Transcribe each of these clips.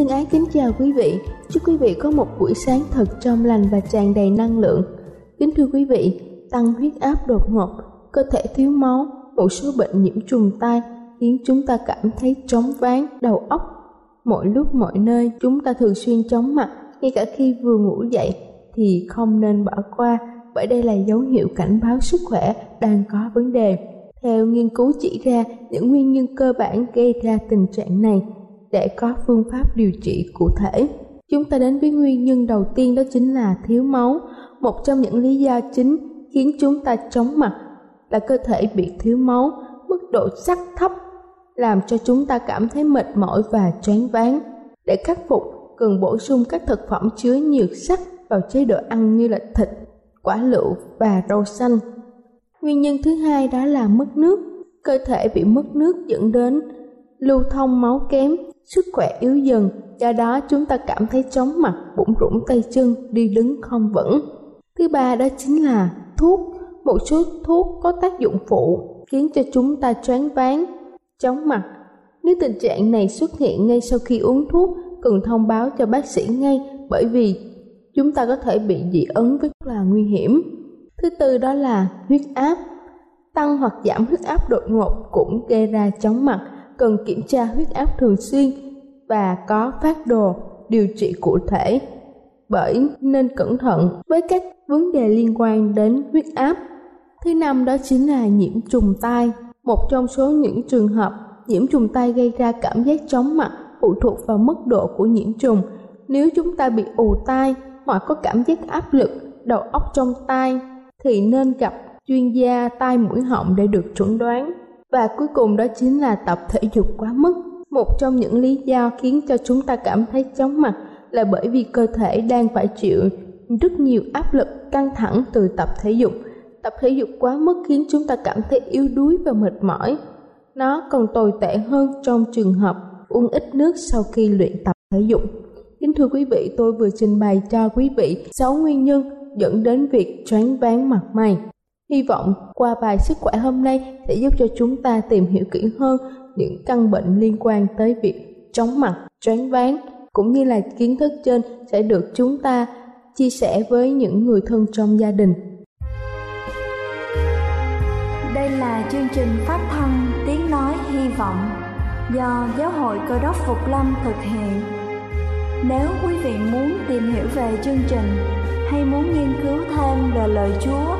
Thân ái kính chào quý vị. Chúc quý vị có một buổi sáng thật trong lành và tràn đầy năng lượng. Kính thưa quý vị, tăng huyết áp đột ngột, cơ thể thiếu máu, một số bệnh nhiễm trùng tai khiến chúng ta cảm thấy chóng váng, đầu óc. Mọi lúc mọi nơi chúng ta thường xuyên chóng mặt, ngay cả khi vừa ngủ dậy thì không nên bỏ qua bởi đây là dấu hiệu cảnh báo sức khỏe đang có vấn đề. Theo nghiên cứu chỉ ra những nguyên nhân cơ bản gây ra tình trạng này để có phương pháp điều trị cụ thể. Chúng ta đến với nguyên nhân đầu tiên đó chính là thiếu máu. Một trong những lý do chính khiến chúng ta chóng mặt là cơ thể bị thiếu máu, mức độ sắt thấp làm cho chúng ta cảm thấy mệt mỏi và choáng váng. Để khắc phục, cần bổ sung các thực phẩm chứa nhiều sắt vào chế độ ăn như là thịt, quả lựu và rau xanh. Nguyên nhân thứ hai đó là mất nước. Cơ thể bị mất nước dẫn đến lưu thông máu kém, sức khỏe yếu dần, do đó chúng ta cảm thấy chóng mặt, bụng rủng tay chân, đi đứng không vững. Thứ ba đó chính là thuốc. Một số thuốc có tác dụng phụ khiến cho chúng ta choáng váng, chóng mặt. Nếu tình trạng này xuất hiện ngay sau khi uống thuốc, cần thông báo cho bác sĩ ngay bởi vì chúng ta có thể bị dị ứng rất là nguy hiểm. Thứ tư đó là huyết áp. Tăng hoặc giảm huyết áp đột ngột cũng gây ra chóng mặt cần kiểm tra huyết áp thường xuyên và có phát đồ điều trị cụ thể bởi nên cẩn thận với các vấn đề liên quan đến huyết áp. Thứ năm đó chính là nhiễm trùng tai. Một trong số những trường hợp nhiễm trùng tai gây ra cảm giác chóng mặt phụ thuộc vào mức độ của nhiễm trùng. Nếu chúng ta bị ù tai, hoặc có cảm giác áp lực, đầu óc trong tai, thì nên gặp chuyên gia tai mũi họng để được chuẩn đoán. Và cuối cùng đó chính là tập thể dục quá mức. Một trong những lý do khiến cho chúng ta cảm thấy chóng mặt là bởi vì cơ thể đang phải chịu rất nhiều áp lực căng thẳng từ tập thể dục. Tập thể dục quá mức khiến chúng ta cảm thấy yếu đuối và mệt mỏi. Nó còn tồi tệ hơn trong trường hợp uống ít nước sau khi luyện tập thể dục. Kính thưa quý vị, tôi vừa trình bày cho quý vị 6 nguyên nhân dẫn đến việc choáng váng mặt mày. Hy vọng qua bài sức khỏe hôm nay sẽ giúp cho chúng ta tìm hiểu kỹ hơn những căn bệnh liên quan tới việc chóng mặt, choáng váng cũng như là kiến thức trên sẽ được chúng ta chia sẻ với những người thân trong gia đình. Đây là chương trình phát thanh Tiếng Nói Hy Vọng do Giáo hội Cơ đốc Phục Lâm thực hiện. Nếu quý vị muốn tìm hiểu về chương trình hay muốn nghiên cứu thêm về lời Chúa,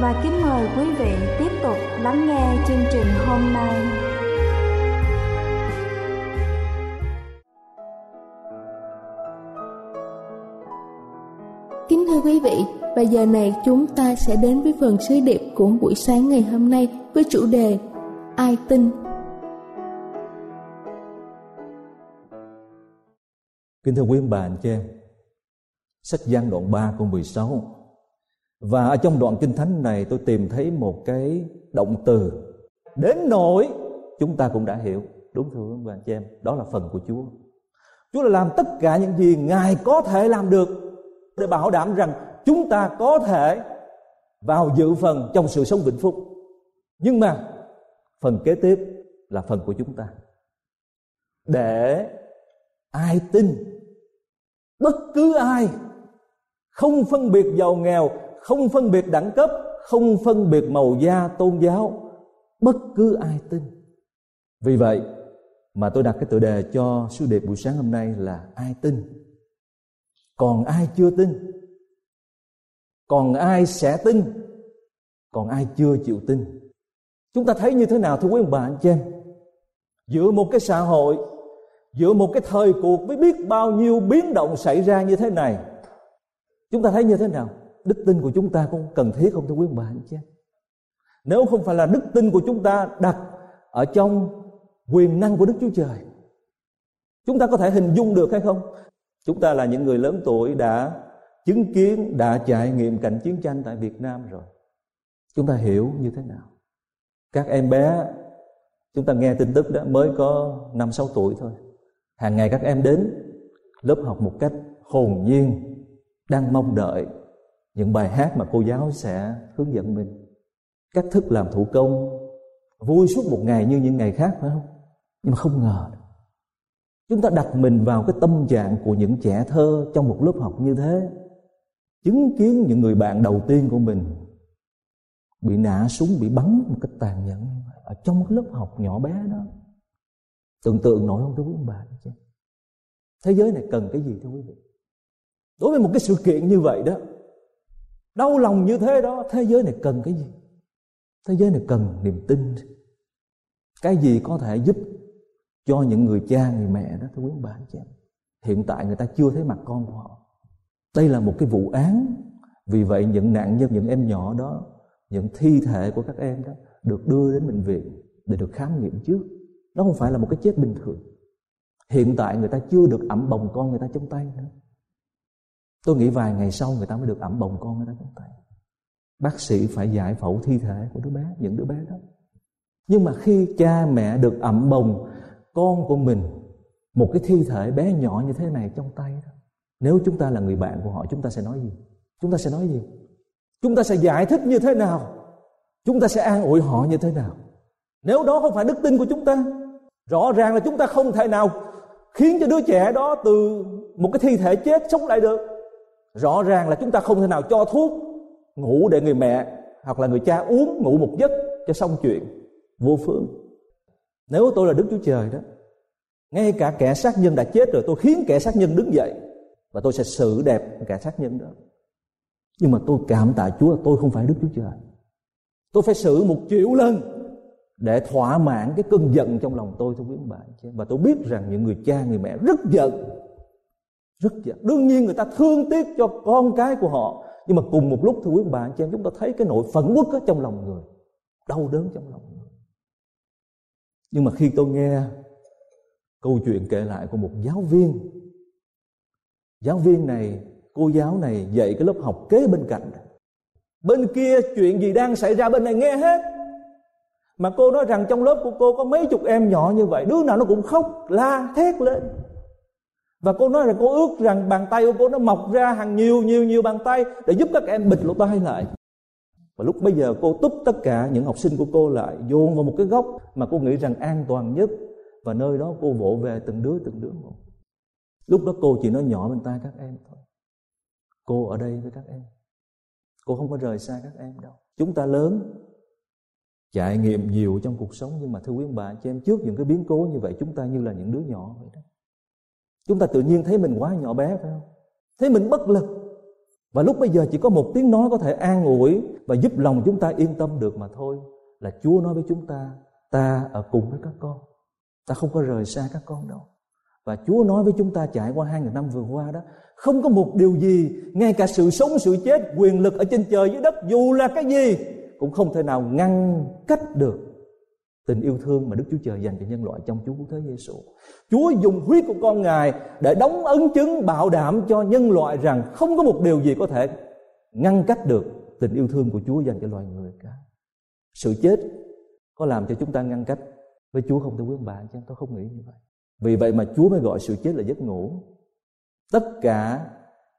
và kính mời quý vị tiếp tục lắng nghe chương trình hôm nay. Kính thưa quý vị, và giờ này chúng ta sẽ đến với phần sứ điệp của buổi sáng ngày hôm nay với chủ đề Ai tin? Kính thưa quý bà anh chị em, sách Giăng đoạn 3 câu 16 và ở trong đoạn kinh thánh này tôi tìm thấy một cái động từ. Đến nỗi chúng ta cũng đã hiểu. Đúng thưa quý anh chị em, đó là phần của Chúa. Chúa là làm tất cả những gì Ngài có thể làm được để bảo đảm rằng chúng ta có thể vào dự phần trong sự sống vĩnh phúc. Nhưng mà phần kế tiếp là phần của chúng ta. Để ai tin, bất cứ ai không phân biệt giàu nghèo không phân biệt đẳng cấp, không phân biệt màu da, tôn giáo. Bất cứ ai tin. Vì vậy mà tôi đặt cái tựa đề cho sứ điệp buổi sáng hôm nay là ai tin. Còn ai chưa tin? Còn ai sẽ tin? Còn ai chưa chịu tin? Chúng ta thấy như thế nào, thưa quý ông bà, anh chị em? Giữa một cái xã hội, giữa một cái thời cuộc với biết bao nhiêu biến động xảy ra như thế này, chúng ta thấy như thế nào? Đức tin của chúng ta có cần thiết không thưa quý ông bà anh chị nếu không phải là đức tin của chúng ta đặt ở trong quyền năng của đức chúa trời, chúng ta có thể hình dung được hay không? Chúng ta là những người lớn tuổi đã chứng kiến, đã trải nghiệm cảnh chiến tranh tại Việt Nam rồi. Chúng ta hiểu như thế nào? Các em bé, chúng ta nghe tin tức đó mới có năm, sáu tuổi thôi. Hàng ngày các em đến lớp học một cách hồn nhiên, đang mong đợi những bài hát mà cô giáo sẽ hướng dẫn mình. Cách thức làm thủ công. Vui suốt một ngày như những ngày khác, phải không? Nhưng mà không ngờ chúng ta đặt mình vào cái tâm trạng của những trẻ thơ trong một lớp học như thế, chứng kiến những người bạn đầu tiên của mình bị nã súng, bị bắn một cách tàn nhẫn ở trong cái lớp học nhỏ bé đó. Tưởng tượng nổi không, thưa quý bà chứ thế giới này cần cái gì, thưa quý vị? Đối với một cái sự kiện như vậy đó đau lòng như thế đó, thế giới này cần cái gì? Thế giới này cần niềm tin. Cái gì có thể giúp cho những người cha, người mẹ đó thưa quý bà anh chị em. Hiện tại người ta chưa thấy mặt con của họ. Đây là một cái vụ án. Vì vậy những nạn nhân, những em nhỏ đó, những thi thể của các em đó được đưa đến bệnh viện để được khám nghiệm trước. Đó không phải là một cái chết bình thường. Hiện tại người ta chưa được ẩm bồng con người ta trong tay nữa tôi nghĩ vài ngày sau người ta mới được ẩm bồng con người ta trong tay bác sĩ phải giải phẫu thi thể của đứa bé, những đứa bé đó. Nhưng mà khi cha mẹ được ẩm bồng con của mình, một cái thi thể bé nhỏ như thế này trong tay đó, nếu chúng ta là người bạn của họ, chúng ta sẽ nói gì? Chúng ta sẽ nói gì? Chúng ta sẽ giải thích như thế nào? Chúng ta sẽ an ủi họ như thế nào? Nếu đó không phải đức tin của chúng ta, rõ ràng là chúng ta không thể nào khiến cho đứa trẻ đó từ một cái thi thể chết sống lại được rõ ràng là chúng ta không thể nào cho thuốc, ngủ để người mẹ, hoặc là người cha uống, ngủ một giấc cho xong chuyện. Vô phương. Nếu tôi là đức chúa trời đó, ngay cả kẻ sát nhân đã chết rồi, tôi khiến kẻ sát nhân đứng dậy, và tôi sẽ xử đẹp kẻ sát nhân đó. Nhưng mà tôi cảm tạ Chúa, tôi không phải Đức Chúa Trời. Tôi phải xử một triệu lần để thỏa mãn cái cơn giận trong lòng tôi tôi quý ông bà và tôi biết rằng những người cha, người mẹ rất giận rất giận đương nhiên người ta thương tiếc cho con cái của họ. Nhưng mà cùng một lúc thưa quý bà chị em chúng ta thấy cái nỗi phẫn uất ở trong lòng người. Đau đớn trong lòng người. Nhưng mà khi tôi nghe câu chuyện kể lại của một giáo viên giáo viên này, cô giáo này dạy cái lớp học kế bên cạnh. Bên kia chuyện gì đang xảy ra bên này nghe hết. Mà cô nói rằng trong lớp của cô có mấy chục em nhỏ như vậy, đứa nào nó cũng khóc, la thét lên và cô nói rằng cô ước rằng bàn tay của cô nó mọc ra hàng nhiều nhiều nhiều bàn tay để giúp các em bịt lỗ tai lại. Và lúc bây giờ cô túc tất cả những học sinh của cô lại dồn vào một cái góc mà cô nghĩ rằng an toàn nhất. Và nơi đó cô vỗ về từng đứa từng đứa một. Lúc đó cô chỉ nói nhỏ bên tai các em thôi. Cô ở đây với các em. Cô không có rời xa các em đâu. Chúng ta lớn, trải nghiệm nhiều trong cuộc sống nhưng mà thưa quý ông bà chị em trước những cái biến cố như vậy, chúng ta như là những đứa nhỏ vậy đó chúng ta tự nhiên thấy mình quá nhỏ bé, phải không? Thấy mình bất lực. Và lúc bây giờ chỉ có một tiếng nói có thể an ủi và giúp lòng chúng ta yên tâm được mà thôi, là chúa nói với chúng ta ta ở cùng với các con. Ta không có rời xa các con đâu. Và Chúa nói với chúng ta trải qua hai ngàn năm vừa qua đó, không có một điều gì, ngay cả sự sống, sự chết, quyền lực ở trên trời dưới đất, dù là cái gì, cũng không thể nào ngăn cách được tình yêu thương mà Đức Chúa Trời dành cho nhân loại trong Chúa Cứu Thế Giêsu. Chúa dùng huyết của con Ngài để đóng ấn chứng, bảo đảm cho nhân loại rằng không có một điều gì có thể ngăn cách được tình yêu thương của Chúa dành cho loài người cả. Sự chết có làm cho chúng ta ngăn cách với Chúa không thưa quý bạn chứ tôi không nghĩ như vậy. Vì vậy mà Chúa mới gọi sự chết là giấc ngủ. Tất cả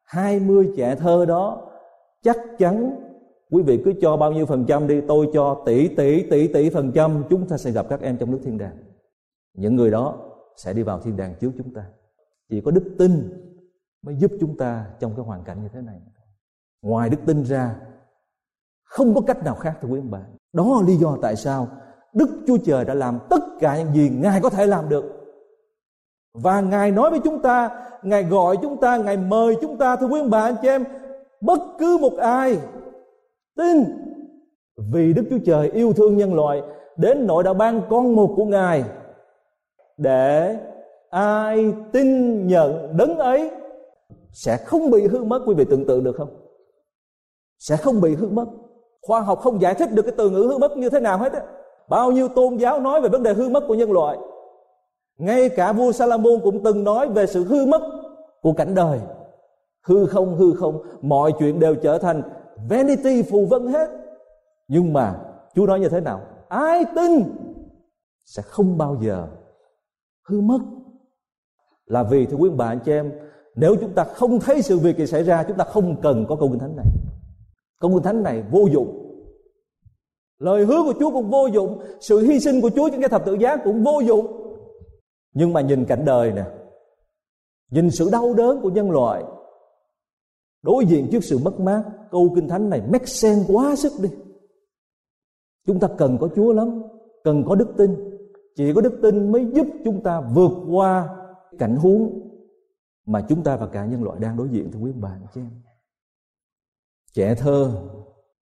20 trẻ thơ đó chắc chắn quý vị cứ cho bao nhiêu phần trăm đi, tôi cho tỷ tỷ tỷ tỷ phần trăm, chúng ta sẽ gặp các em trong nước thiên đàng. Những người đó sẽ đi vào thiên đàng trước chúng ta. Chỉ có đức tin mới giúp chúng ta trong cái hoàn cảnh như thế này. Ngoài đức tin ra, không có cách nào khác, thưa quý ông bà. Đó là lý do tại sao đức chúa trời đã làm tất cả những gì ngài có thể làm được. Và ngài nói với chúng ta, ngài gọi chúng ta, ngài mời chúng ta, thưa quý ông bà, anh chị em, bất cứ một ai tin. Vì Đức Chúa Trời yêu thương nhân loại, đến nỗi đã ban con một của Ngài, để ai tin nhận đấng ấy sẽ không bị hư mất. Quý vị tưởng tượng được không? Sẽ không bị hư mất. Khoa học không giải thích được cái từ ngữ hư mất như thế nào hết á. Bao nhiêu tôn giáo nói về vấn đề hư mất của nhân loại. Ngay cả vua Salomon cũng từng nói về sự hư mất của cảnh đời. Hư không hư không, mọi chuyện đều trở thành vanity phù vân hết. Nhưng mà, Chúa nói như thế nào? Ai tin sẽ không bao giờ hư mất. Là vì, thưa quý bà, anh chị em, nếu chúng ta không thấy sự việc gì xảy ra, chúng ta không cần có câu kinh thánh này. Câu kinh thánh này vô dụng. Lời hứa của Chúa cũng vô dụng. Sự hy sinh của Chúa trên cái thập tự giá cũng vô dụng. Nhưng mà nhìn cảnh đời nè, nhìn sự đau đớn của nhân loại, đối diện trước sự mất mát câu kinh thánh này make sense quá sức đi. Chúng ta cần có chúa lắm, cần có đức tin. Chỉ có đức tin mới giúp chúng ta vượt qua cảnh huống mà chúng ta và cả nhân loại đang đối diện, thưa quý bạn chị em. Trẻ thơ,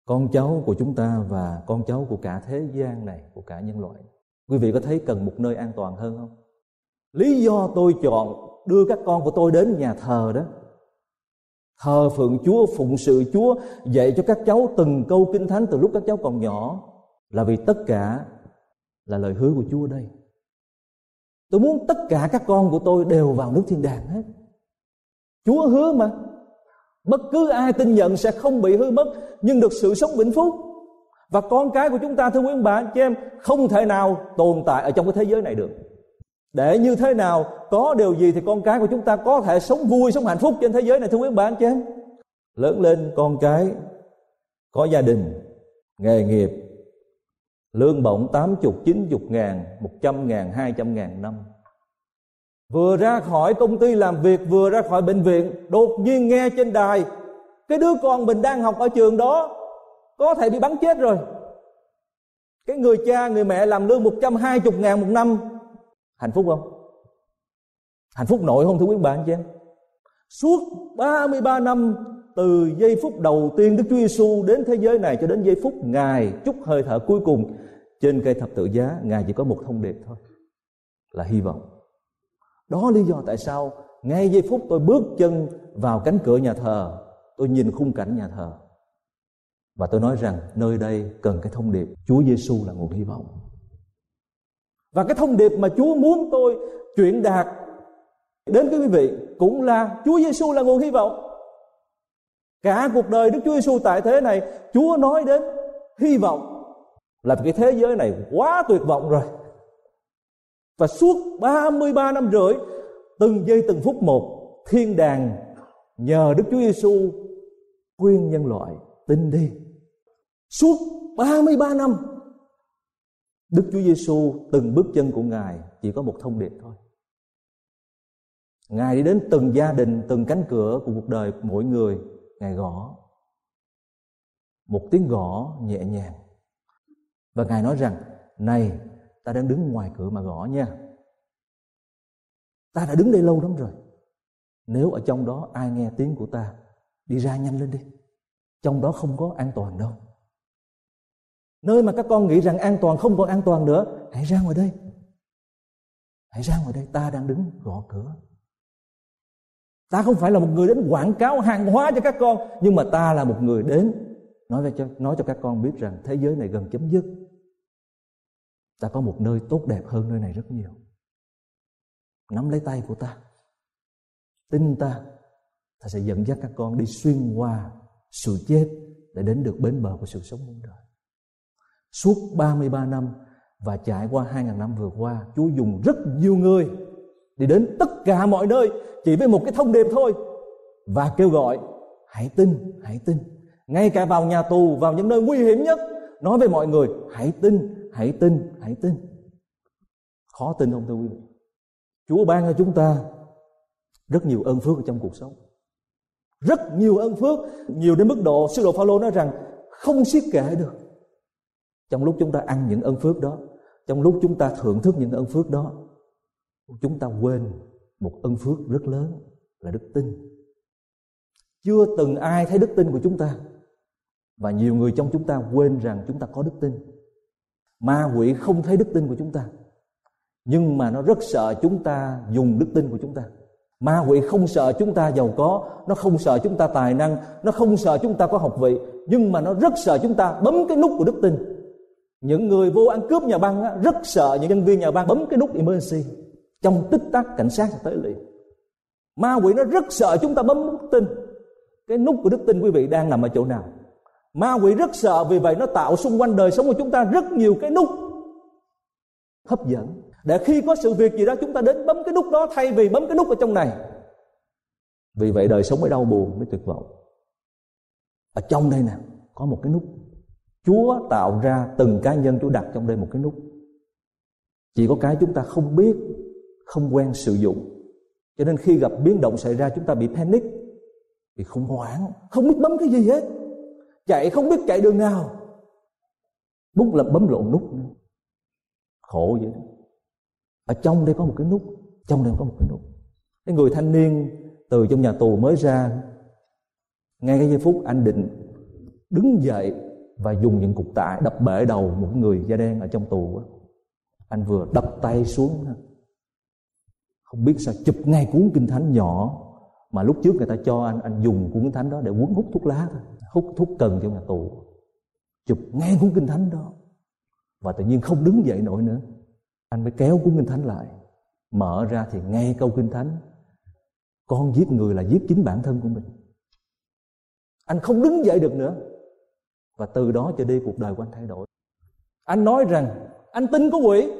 con cháu của chúng ta và con cháu của cả thế gian này, của cả nhân loại, quý vị có thấy cần một nơi an toàn hơn không? Lý do tôi chọn đưa các con của tôi đến nhà thờ đó thờ phượng Chúa, phụng sự Chúa, dạy cho các cháu từng câu kinh thánh từ lúc các cháu còn nhỏ là vì tất cả là lời hứa của Chúa đây. Tôi muốn tất cả các con của tôi đều vào nước thiên đàng hết. Chúa hứa mà. Bất cứ ai tin nhận sẽ không bị hư mất nhưng được sự sống vĩnh phúc. Và con cái của chúng ta thưa quý ông bà anh chị em không thể nào tồn tại ở trong cái thế giới này được để như thế nào, có điều gì thì con cái của chúng ta có thể sống vui, sống hạnh phúc trên thế giới này, thưa quý bạn chị em? Lớn lên con cái, có gia đình, nghề nghiệp, lương bổng tám chục, chín chục ngàn, một trăm ngàn, hai trăm ngàn năm. Vừa ra khỏi công ty làm việc, vừa ra khỏi bệnh viện, đột nhiên nghe trên đài, cái đứa con mình đang học ở trường đó, có thể bị bắn chết rồi. Cái người cha, người mẹ làm lương một trăm hai chục ngàn một năm hạnh phúc không? Hạnh phúc nội không, thưa quý bạn chị em? Suốt 33 năm, từ giây phút đầu tiên Đức Chúa Giêsu đến thế giới này cho đến giây phút Ngài chút hơi thở cuối cùng, trên cây thập tự giá, Ngài chỉ có một thông điệp thôi, là hy vọng. Đó lý do tại sao ngay giây phút tôi bước chân vào cánh cửa nhà thờ, tôi nhìn khung cảnh nhà thờ. Và tôi nói rằng, nơi đây cần cái thông điệp Chúa Giêsu là nguồn hy vọng và cái thông điệp mà Chúa muốn tôi truyền đạt đến quý vị cũng là Chúa Giêsu là nguồn hy vọng. Cả cuộc đời Đức Chúa Giêsu tại thế này, Chúa nói đến hy vọng là cái thế giới này quá tuyệt vọng rồi. Và suốt 33 năm rưỡi, từng giây từng phút một, thiên đàng nhờ Đức Chúa Giêsu khuyên nhân loại tin đi. Suốt 33 năm Đức Chúa Giêsu từng bước chân của Ngài chỉ có một thông điệp thôi. Ngài đi đến từng gia đình, từng cánh cửa của cuộc đời của mỗi người, Ngài gõ. Một tiếng gõ nhẹ nhàng. Và Ngài nói rằng, này, ta đang đứng ngoài cửa mà gõ nha. Ta đã đứng đây lâu lắm rồi. Nếu ở trong đó ai nghe tiếng của ta, đi ra nhanh lên đi trong đó không có an toàn đâu nơi mà các con nghĩ rằng an toàn, không còn an toàn nữa. Hãy ra ngoài đây. Hãy ra ngoài đây. Ta đang đứng gõ cửa. Ta không phải là một người đến quảng cáo hàng hóa cho các con, nhưng mà ta là một người đến nói về cho nói cho các con biết rằng thế giới này gần chấm dứt. Ta có một nơi tốt đẹp hơn nơi này rất nhiều. Nắm lấy tay của ta. Tin ta. Ta sẽ dẫn dắt các con đi xuyên qua sự chết để đến được bến bờ của sự sống muôn đời suốt 33 năm và trải qua 2.000 năm vừa qua, Chúa dùng rất nhiều người đi đến tất cả mọi nơi chỉ với một cái thông điệp thôi và kêu gọi, hãy tin hãy tin. Ngay cả vào nhà tù, vào những nơi nguy hiểm nhất, nói với mọi người, hãy tin hãy tin hãy tin. Khó tin không thưa quý vị? Chúa ban cho chúng ta rất nhiều ơn phước ở trong cuộc sống. Rất nhiều ơn phước, nhiều đến mức độ sư đồ Phaolô nói rằng không siết kể được trong lúc chúng ta ăn những ân phước đó trong lúc chúng ta thưởng thức những ân phước đó chúng ta quên một ân phước rất lớn là đức tin chưa từng ai thấy đức tin của chúng ta và nhiều người trong chúng ta quên rằng chúng ta có đức tin ma quỷ không thấy đức tin của chúng ta nhưng mà nó rất sợ chúng ta dùng đức tin của chúng ta ma quỷ không sợ chúng ta giàu có nó không sợ chúng ta tài năng nó không sợ chúng ta có học vị nhưng mà nó rất sợ chúng ta bấm cái nút của đức tin những người vô ăn cướp nhà băng á, rất sợ những nhân viên nhà băng bấm cái nút emergency. Trong tích tắc cảnh sát sẽ tới liền. Ma quỷ nó rất sợ chúng ta bấm nút đức tin. Cái nút của đức tin quý vị đang nằm ở chỗ nào? Ma quỷ rất sợ vì vậy nó tạo xung quanh đời sống của chúng ta rất nhiều cái nút hấp dẫn. Để khi có sự việc gì đó chúng ta đến bấm cái nút đó thay vì bấm cái nút ở trong này. Vì vậy đời sống mới đau buồn mới tuyệt vọng. Ở trong đây nè có một cái nút. Chúa tạo ra từng cá nhân Chúa đặt trong đây một cái nút. Chỉ có cái chúng ta không biết, Không quen sử dụng. Cho nên khi gặp biến động xảy ra, chúng ta bị panic, Bị khủng hoảng, Không biết bấm cái gì hết. Chạy không biết chạy đường nào. Bút là bấm lộn nút nữa. Khổ vậy đó. Ở trong đây có một cái nút, Trong đây có một cái nút. Cái người thanh niên từ trong nhà tù mới ra, Ngay cái giây phút anh định đứng dậy và dùng những cục tạ đập bể đầu một người da đen ở trong tù đó. anh vừa đập tay xuống không biết sao chụp ngay cuốn kinh thánh nhỏ mà lúc trước người ta cho anh anh dùng cuốn kinh thánh đó để quấn hút thuốc lá thôi. Hút thuốc cần trong nhà tù. Chụp ngay cuốn kinh thánh đó. Và tự nhiên không đứng dậy nổi nữa. Anh mới kéo cuốn kinh thánh lại. Mở ra thì ngay câu kinh thánh. Con giết người là giết chính bản thân của mình. Anh không đứng dậy được nữa và từ đó trở đi cuộc đời của anh thay đổi. Anh nói rằng, anh tin có quỷ.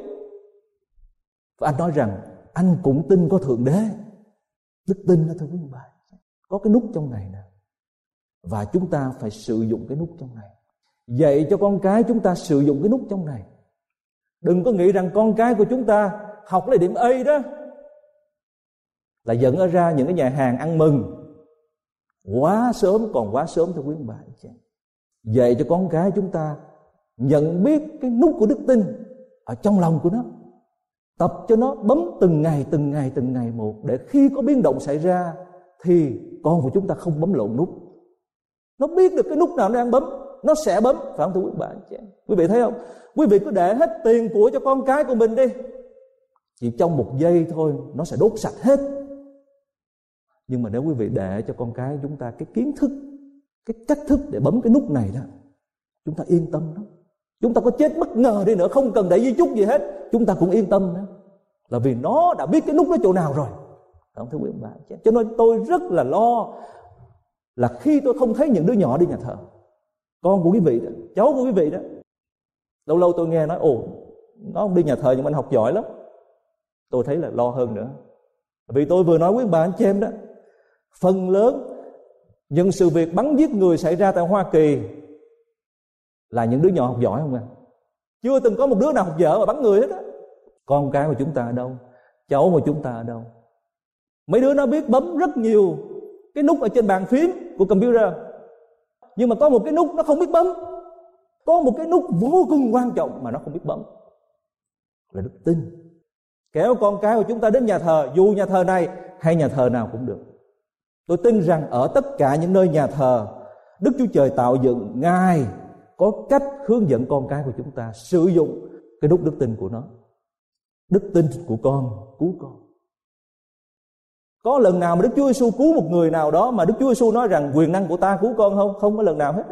Và anh nói rằng, anh cũng tin có thượng đế. Đức tin đó, thưa quý bà có cái nút trong này nè. Và chúng ta phải sử dụng cái nút trong này. Dạy cho con cái chúng ta sử dụng cái nút trong này. Đừng có nghĩ rằng con cái của chúng ta học lấy điểm A đó là dẫn ra những cái nhà hàng ăn mừng. Quá sớm còn quá sớm, thưa quý bà chị dạy cho con cái chúng ta nhận biết cái nút của đức tin ở trong lòng của nó. Tập cho nó bấm từng ngày từng ngày từng ngày một để khi có biến động xảy ra thì con của chúng ta không bấm lộn nút. Nó biết được cái nút nào nó đang bấm, nó sẽ bấm. Phải không thưa quý bạn quý vị thấy không? Quý vị cứ để hết tiền của cho con cái của mình đi. Chỉ trong một giây thôi, nó sẽ đốt sạch hết. Nhưng mà nếu quý vị để cho con cái chúng ta cái kiến thức cái cách thức để bấm cái nút này đó, chúng ta yên tâm đó chúng ta có chết bất ngờ đi nữa, không cần để di chúc gì hết. Chúng ta cũng yên tâm đó. Là vì nó đã biết cái nút nó chỗ nào rồi. Không thưa quý ông bà. Cho nên tôi rất là lo là khi tôi không thấy những đứa nhỏ đi nhà thờ, con của quý vị đó, cháu của quý vị đó, lâu lâu tôi nghe nói, ồ, nó không đi nhà thờ nhưng mà anh học giỏi lắm. Tôi thấy là lo hơn nữa. Vì tôi vừa nói với bà anh chị em đó, phần lớn nhưng sự việc bắn giết người xảy ra tại Hoa Kỳ là những đứa nhỏ học giỏi không ạ? Chưa từng có một đứa nào học dở mà bắn người hết á. Con cái của chúng ta ở đâu? Cháu của chúng ta ở đâu? Mấy đứa nó biết bấm rất nhiều cái nút ở trên bàn phím của computer. Nhưng mà có một cái nút nó không biết bấm. Có một cái nút vô cùng quan trọng mà nó không biết bấm. Là đức tin. Kéo con cái của chúng ta đến nhà thờ, dù nhà thờ này hay nhà thờ nào cũng được tôi tin rằng ở tất cả những nơi nhà thờ đức chúa trời tạo dựng ngài có cách hướng dẫn con cái của chúng ta sử dụng cái nút đức tin của nó đức tin của con cứu con có lần nào mà Đức Chúa Giêsu cứu một người nào đó mà Đức Chúa Giêsu nói rằng quyền năng của ta cứu con không? Không có lần nào hết.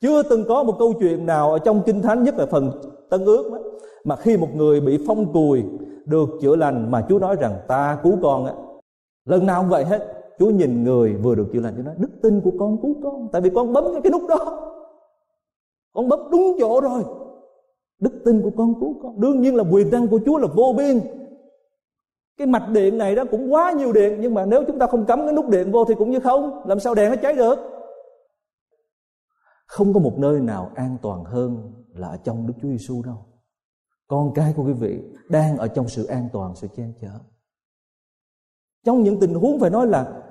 Chưa từng có một câu chuyện nào ở trong Kinh Thánh nhất là phần Tân Ước đó, mà khi một người bị phong cùi được chữa lành mà Chúa nói rằng ta cứu con á. Lần nào cũng vậy hết. Chúa nhìn người vừa được chữa lành Chúa nói đức tin của con cứu con. Tại vì con bấm cái, nút đó. Con bấm đúng chỗ rồi. Đức tin của con cứu con. Đương nhiên là quyền năng của Chúa là vô biên cái mạch điện này đó cũng quá nhiều điện nhưng mà nếu chúng ta không cắm cái nút điện vô thì cũng như không làm sao đèn nó cháy được không có một nơi nào an toàn hơn là ở trong Đức Chúa Giêsu đâu con cái của quý vị đang ở trong sự an toàn sự che chở trong những tình huống phải nói là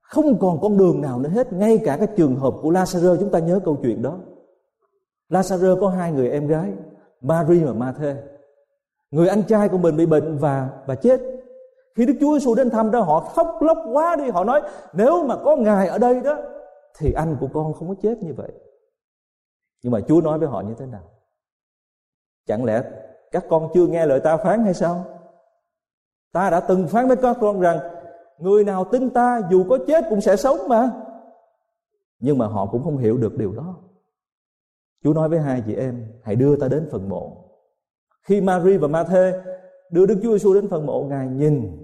không còn con đường nào nữa hết, ngay cả cái trường hợp của Lazarus chúng ta nhớ câu chuyện đó. Lazarus có hai người em gái, Mary và Martha người anh trai của mình bị bệnh và và chết. Khi Đức Chúa Giêsu đến thăm đó, họ khóc lóc quá đi. Họ nói, nếu mà có ngài ở đây đó, thì anh của con không có chết như vậy. Nhưng mà Chúa nói với họ như thế nào? Chẳng lẽ các con chưa nghe lời ta phán hay sao? Ta đã từng phán với các con rằng, người nào tin ta, dù có chết cũng sẽ sống mà. Nhưng mà họ cũng không hiểu được điều đó. Chúa nói với hai chị em, hãy đưa ta đến phần mộ. Khi Mary và Ma-thê đưa Đức Chúa Giêsu đến phần mộ, ngài nhìn.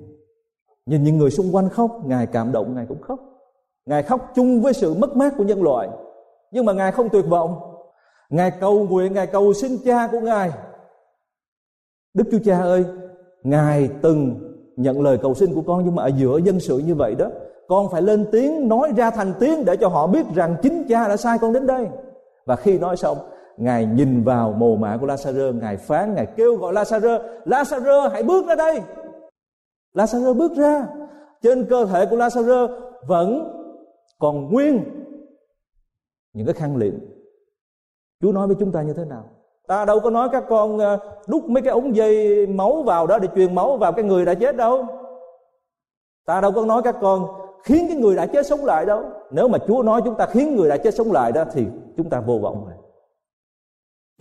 Nhìn những người xung quanh khóc, ngài cảm động, ngài cũng khóc. Ngài khóc chung với sự mất mát của nhân loại. Nhưng mà ngài không tuyệt vọng. Ngài cầu nguyện, ngài cầu xin cha của ngài. Đức chúa cha ơi ngài từng nhận lời cầu xin của con, nhưng mà ở giữa dân sự như vậy đó, con phải lên tiếng, nói ra thành tiếng để cho họ biết rằng chính cha đã sai con đến đây. Và khi nói xong, ngài nhìn vào mồ mả của Lazarơ ngài phán, ngài kêu gọi Lazarơ Lazarơ hãy bước ra đây. Lazarơ bước ra. Trên cơ thể của Lazarơ vẫn còn nguyên những cái khăn liệm Chúa nói với chúng ta như thế nào? Ta đâu có nói các con ờ, đút mấy cái ống dây máu vào đó để truyền máu vào cái người đã chết đâu. Ta đâu có nói các con khiến cái người đã chết sống lại đâu. Nếu mà Chúa nói chúng ta khiến người đã chết sống lại đó thì chúng ta vô vọng rồi.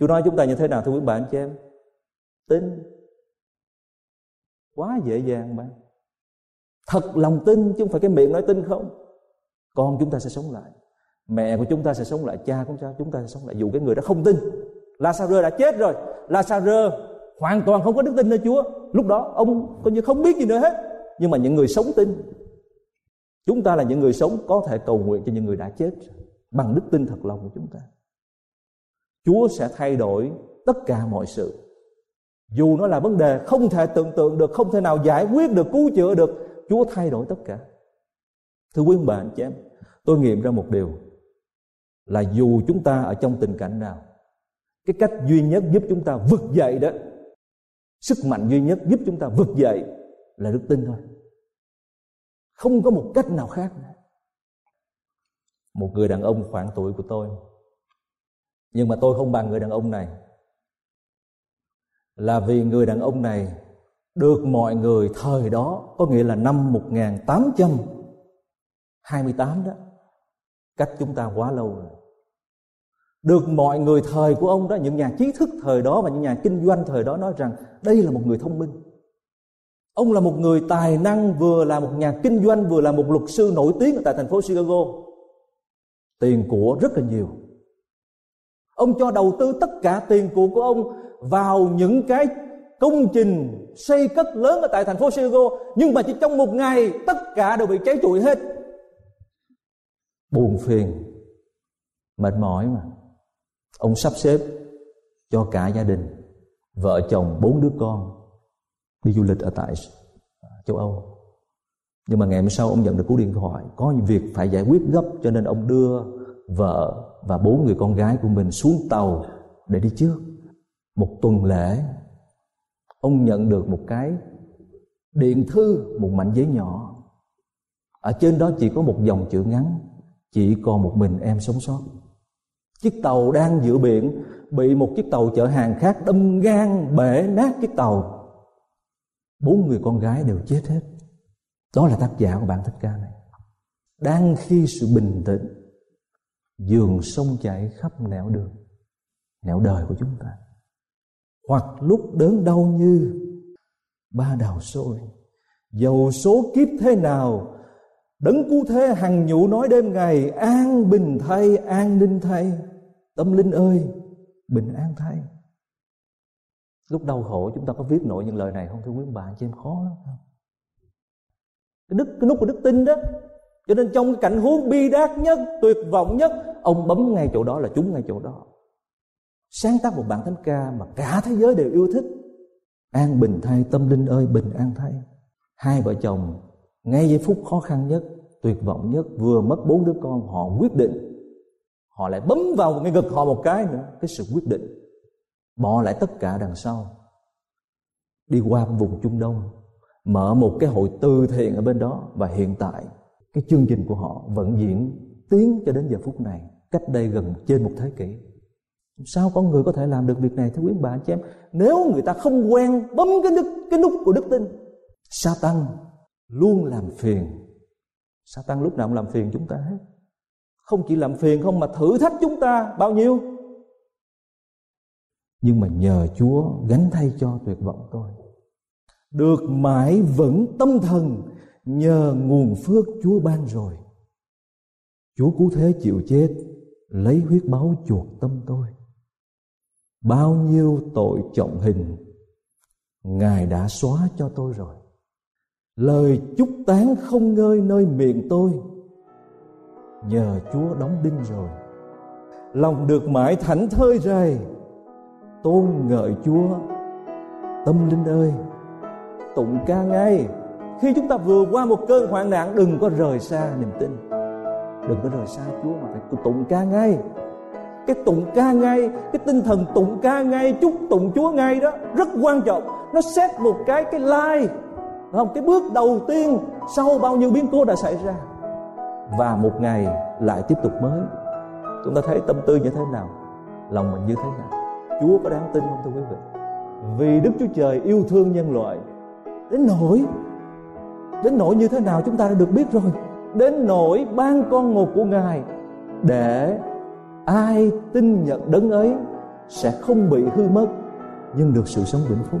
Chúa nói chúng ta như thế nào, thưa quý bạn chị em? Tin. Quá dễ dàng mà. Thật lòng tin chứ không phải cái miệng nói tin không. Con chúng ta sẽ sống lại. Mẹ của chúng ta sẽ sống lại, cha của chúng ta sẽ sống lại, dù cái người đó không tin. Lazarus đã chết rồi. Lazarus hoàn toàn không có đức tin nơi Chúa. Lúc đó, ông coi như không biết gì nữa hết. Nhưng mà những người sống tin, chúng ta là những người sống có thể cầu nguyện cho những người đã chết bằng đức tin thật lòng của chúng ta. Chúa sẽ thay đổi tất cả mọi sự. Dù nó là vấn đề không thể tưởng tượng được, không thể nào giải quyết được, cứu chữa được, chúa thay đổi tất cả. Thưa quý bà, anh chị em, tôi nghiệm ra một điều là dù chúng ta ở trong tình cảnh nào cái cách duy nhất giúp chúng ta vực dậy đó, sức mạnh duy nhất giúp chúng ta vực dậy là đức tin thôi. Không có một cách nào khác. Một người đàn ông khoảng tuổi của tôi, nhưng mà tôi không bằng người đàn ông này, là vì người đàn ông này được mọi người thời đó, có nghĩa là năm 1828 đó, cách chúng ta quá lâu rồi được mọi người thời của ông đó, những nhà trí thức thời đó và những nhà kinh doanh thời đó nói rằng đây là một người thông minh. Ông là một người tài năng, vừa là một nhà kinh doanh, vừa là một luật sư nổi tiếng ở tại thành phố Chicago. Tiền của rất là nhiều. Ông cho đầu tư tất cả tiền của của ông vào những cái công trình xây cất lớn ở tại thành phố Chicago, nhưng mà chỉ trong một ngày tất cả đều bị cháy trụi hết. Buồn phiền, mệt mỏi mà ông sắp xếp cho cả gia đình, vợ chồng bốn đứa con đi du lịch ở tại châu Âu. Nhưng mà ngày hôm sau ông nhận được cú điện thoại, có việc phải giải quyết gấp, cho nên ông đưa vợ và bốn người con gái của mình xuống tàu để đi trước. Một tuần lễ, ông nhận được một cái điện thư, một mảnh giấy nhỏ. Ở trên đó chỉ có một dòng chữ ngắn, chỉ còn một mình em sống sót chiếc tàu đang giữa biển, bị một chiếc tàu chở hàng khác đâm gan bể nát chiếc tàu. Bốn người con gái đều chết hết. Đó là tác giả của bản thích ca này. Đang khi sự bình tĩnh dường sông chảy khắp nẻo đường, nẻo đời của chúng ta. Hoặc lúc đớn đau như ba đào sôi, dầu số kiếp thế nào, đấng cứu thế hằng nhủ nói đêm ngày, an bình thay, an ninh thay tâm linh ơi, bình an thay. Lúc đau khổ chúng ta có viết nổi những lời này không, thưa quý bạn cho em khó lắm không? Cái đức, cái nút của đức tin đó. Cho nên trong cái cảnh huống bi đát nhất, tuyệt vọng nhất, ông bấm ngay chỗ đó là chúng ngay chỗ đó. Sáng tác một bản thánh ca mà cả thế giới đều yêu thích. An bình thay, tâm linh ơi, bình an thay. Hai vợ chồng, ngay giây phút khó khăn nhất, tuyệt vọng nhất, vừa mất bốn đứa con, họ quyết định họ lại bấm vào cái ngực họ một cái nữa, cái sự quyết định. Bỏ lại tất cả đằng sau. Đi qua vùng trung đông, mở một cái hội từ thiện ở bên đó. Và hiện tại, cái chương trình của họ vẫn diễn tiến cho đến giờ phút này, cách đây gần trên một thế kỷ. Sao con người có thể làm được việc này, thưa quý bà, anh chị em? Nếu người ta không quen bấm cái nút cái nút của đức tin sa tăng luôn làm phiền. Sa tăng lúc nào cũng làm phiền chúng ta hết không chỉ làm phiền không mà thử thách chúng ta. Bao nhiêu? Nhưng mà nhờ chúa gánh thay cho tuyệt vọng tôi. Được mãi vững tâm thần, nhờ nguồn phước chúa ban rồi. Chúa cứu thế chịu chết, lấy huyết máu chuộc tâm tôi. Bao nhiêu tội trọng hình, ngài đã xóa cho tôi rồi. Lời chúc tán không ngơi nơi miệng tôi nhờ chúa đóng đinh rồi. Lòng được mãi thảnh thơi rày tôn ngợi chúa. Tâm linh ơi, tụng ca ngay. Khi chúng ta vừa qua một cơn hoạn nạn, đừng có rời xa niềm tin. Đừng có rời xa chúa mà phải tụng ca ngay. Cái tụng ca ngay, cái tinh thần tụng ca ngay, chúc tụng chúa ngay đó, rất quan trọng. Nó xét một cái cái like không? Cái bước đầu tiên sau bao nhiêu biến cố đã xảy ra và một ngày lại tiếp tục mới. Chúng ta thấy tâm tư như thế nào? Lòng mình như thế nào? Chúa có đáng tin không thưa quý vị? Vì đức chúa trời yêu thương nhân loại, đến nỗi đến nỗi như thế nào chúng ta đã được biết rồi. Đến nỗi ban con một của ngài để ai tin nhận đấng ấy sẽ không bị hư mất, nhưng được sự sống vĩnh phúc.